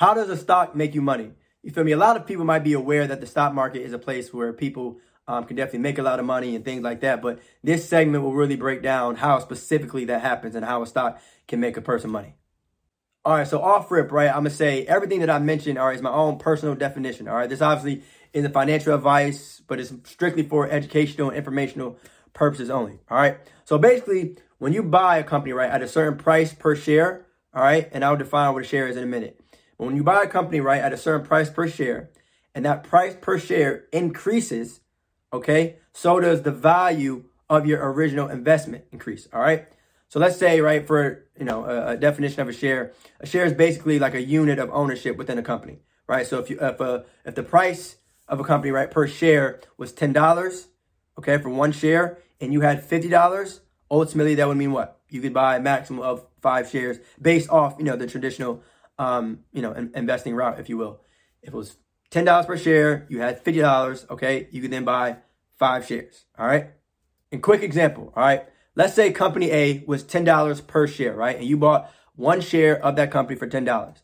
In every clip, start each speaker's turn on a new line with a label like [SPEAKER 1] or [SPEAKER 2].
[SPEAKER 1] How does a stock make you money? You feel me? A lot of people might be aware that the stock market is a place where people um, can definitely make a lot of money and things like that. But this segment will really break down how specifically that happens and how a stock can make a person money. All right, so off rip, right? I'm gonna say everything that I mentioned, all right, is my own personal definition. All right, this obviously isn't financial advice, but it's strictly for educational and informational purposes only. All right, so basically, when you buy a company, right, at a certain price per share, all right, and I'll define what a share is in a minute. When you buy a company, right, at a certain price per share, and that price per share increases, okay, so does the value of your original investment increase. All right. So let's say, right, for you know a, a, definition of a share, a share is basically like a unit of ownership within a company, right? So if you if a if the price of a company, right, per share was ten dollars, okay, for one share, and you had fifty dollars, ultimately that would mean what? You could buy a maximum of five shares based off, you know, the traditional, um, you know, in, investing route, if you will. If it was ten dollars per share, you had fifty dollars, okay, you could then buy five shares. All right. And quick example, all right let's say company A was $10 per share, right? And you bought one share of that company for $10,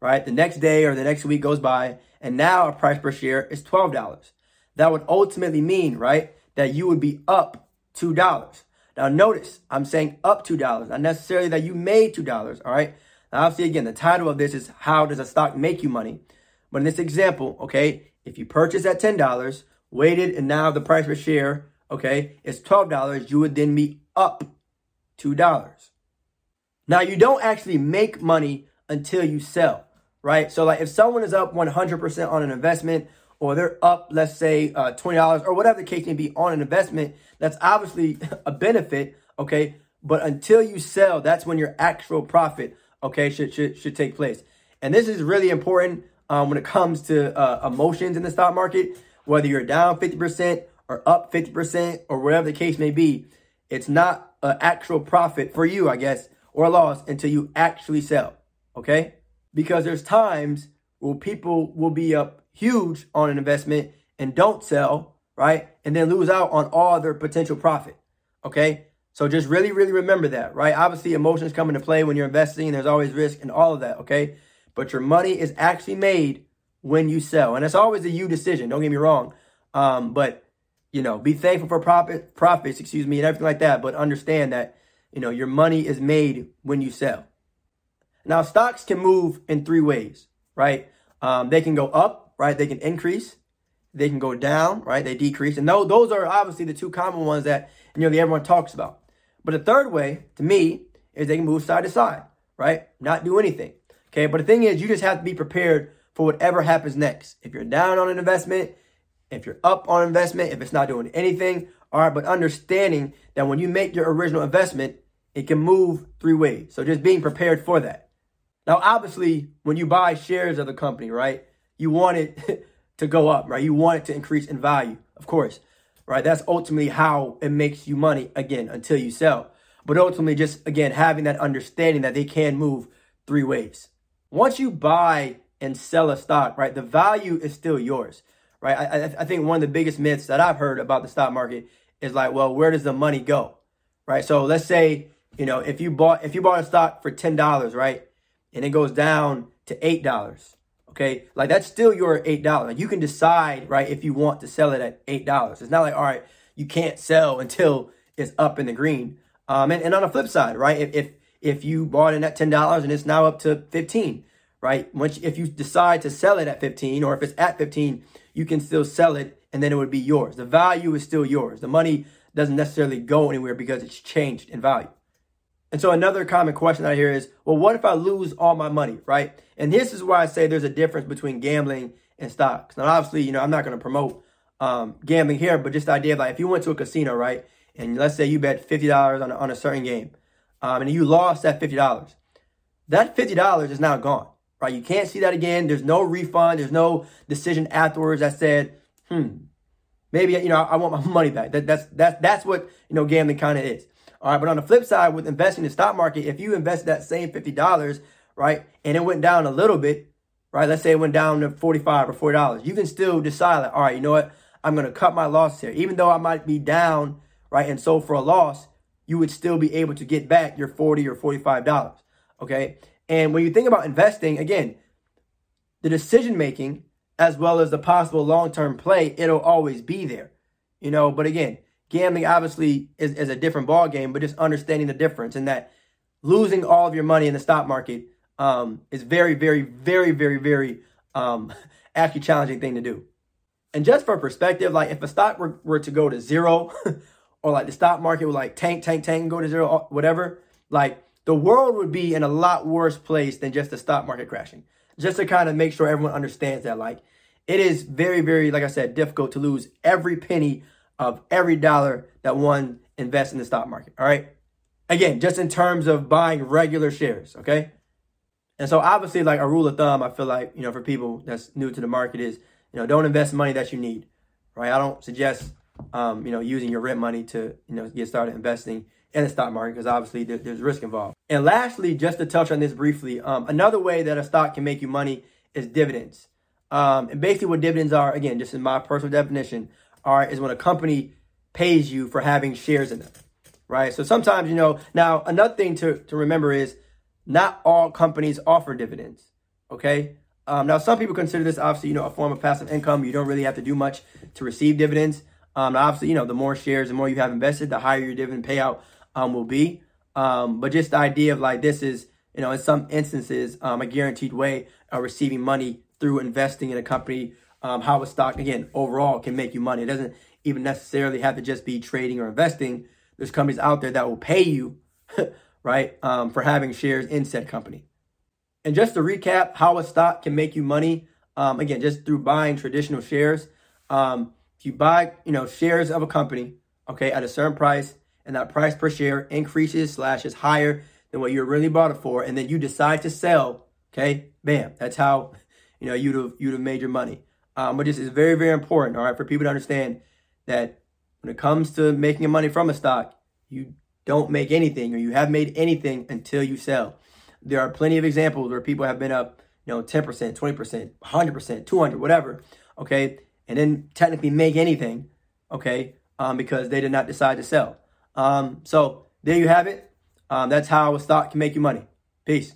[SPEAKER 1] right? The next day or the next week goes by, and now a price per share is $12. That would ultimately mean, right, that you would be up $2. Now, notice I'm saying up $2, not necessarily that you made $2, all right? Now, obviously, again, the title of this is How Does a Stock Make You Money? But in this example, okay, if you purchase at $10, waited, and now the price per share, okay, is $12, you would then be up $2. Now, you don't actually make money until you sell, right? So, like if someone is up 100% on an investment, or they're up, let's say, uh, $20, or whatever the case may be on an investment, that's obviously a benefit, okay? But until you sell, that's when your actual profit, okay, should, should, should take place. And this is really important um, when it comes to uh, emotions in the stock market, whether you're down 50% or up 50% or whatever the case may be. It's not an actual profit for you, I guess, or a loss until you actually sell. Okay? Because there's times where people will be up huge on an investment and don't sell, right? And then lose out on all their potential profit. Okay? So just really, really remember that, right? Obviously, emotions come into play when you're investing. There's always risk and all of that, okay? But your money is actually made when you sell. And it's always a you decision. Don't get me wrong. Um, but you know, be thankful for profit, profits, excuse me, and everything like that. But understand that, you know, your money is made when you sell. Now, stocks can move in three ways, right? Um, they can go up, right? They can increase. They can go down, right? They decrease. And those, those are obviously the two common ones that nearly everyone talks about. But the third way, to me, is they can move side to side, right? Not do anything. Okay. But the thing is, you just have to be prepared for whatever happens next. If you're down on an investment, if you're up on investment, if it's not doing anything, all right, but understanding that when you make your original investment, it can move three ways. So just being prepared for that. Now, obviously, when you buy shares of the company, right, you want it to go up, right? You want it to increase in value, of course, right? That's ultimately how it makes you money again until you sell. But ultimately, just again, having that understanding that they can move three ways. Once you buy and sell a stock, right, the value is still yours right? I, I think one of the biggest myths that I've heard about the stock market is like, well, where does the money go, right? So let's say you know if you bought if you bought a stock for ten dollars, right, and it goes down to eight dollars, okay, like that's still your eight dollars. Like you can decide, right, if you want to sell it at eight dollars. It's not like all right, you can't sell until it's up in the green. Um, and, and on the flip side, right, if if if you bought it at ten dollars and it's now up to fifteen, right? Once if you decide to sell it at fifteen, or if it's at fifteen you can still sell it and then it would be yours. The value is still yours. The money doesn't necessarily go anywhere because it's changed in value. And so another common question I hear is, well, what if I lose all my money, right? And this is why I say there's a difference between gambling and stocks. Now, obviously, you know, I'm not going to promote um, gambling here, but just the idea of like if you went to a casino, right, and let's say you bet fifty dollars on a, on a certain game, um, and you lost that fifty dollars, that fifty dollars is now gone right? You can't see that again. There's no refund. There's no decision afterwards that said, hmm, maybe you know I want my money back. That, that's that's that's what you know gambling kind of is. All right, but on the flip side, with investing in the stock market, if you invest that same fifty dollars, right, and it went down a little bit, right? Let's say it went down to forty-five or forty dollars, you can still decide, like, all right, you know what? I'm going to cut my loss here, even though I might be down, right, and sold for a loss. You would still be able to get back your forty or forty-five dollars. Okay, and when you think about investing, again, the decision making as well as the possible long term play, it'll always be there. You know, but again, gambling obviously is, is a different ball game, but just understanding the difference and that losing all of your money in the stock market um, is very, very, very, very, very um, actually challenging thing to do. And just for perspective, like if a stock were, were to go to zero, or like the stock market would like tank, tank, tank, go to zero, whatever, like the world would be in a lot worse place than just the stock market crashing. Just to kind of make sure everyone understands that, like it is very, very, like I said, difficult to lose every penny of every dollar that one invests in the stock market. All right. Again, just in terms of buying regular shares. Okay. And so obviously, like a rule of thumb, I feel like, you know, for people that's new to the market is, you know, don't invest money that you need. Right. I don't suggest, um, you know, using your rent money to, you know, get started investing in the stock market because obviously there, there's risk involved. And lastly, just to touch on this briefly, um, another way that a stock can make you money is dividends. Um, and basically, what dividends are, again, just in my personal definition, are is when a company pays you for having shares in them, right? So sometimes, you know, now another thing to, to remember is not all companies offer dividends, okay? Um, now, some people consider this obviously, you know, a form of passive income. You don't really have to do much to receive dividends. Um, obviously, you know, the more shares, the more you have invested, the higher your dividend payout um, will be. Um, but just the idea of like this is, you know, in some instances, um, a guaranteed way of receiving money through investing in a company, um, how a stock, again, overall can make you money. It doesn't even necessarily have to just be trading or investing. There's companies out there that will pay you, right, um, for having shares in said company. And just to recap how a stock can make you money, um, again, just through buying traditional shares. Um, if you buy, you know, shares of a company, okay, at a certain price, and that price per share increases slash is higher than what you really bought it for, and then you decide to sell, okay, bam, that's how you know, you'd have you'd have made your money. Um, but this is very very important, all right, for people to understand that when it comes to making money from a stock, you don't make anything or you have made anything until you sell. There are plenty of examples where people have been up, you know, 10%, 20%, 100%, 200, whatever, okay, and then technically make anything, okay, um, because they did not decide to sell. Um, so there you have it. Um, that's how a stock can make you money. Peace.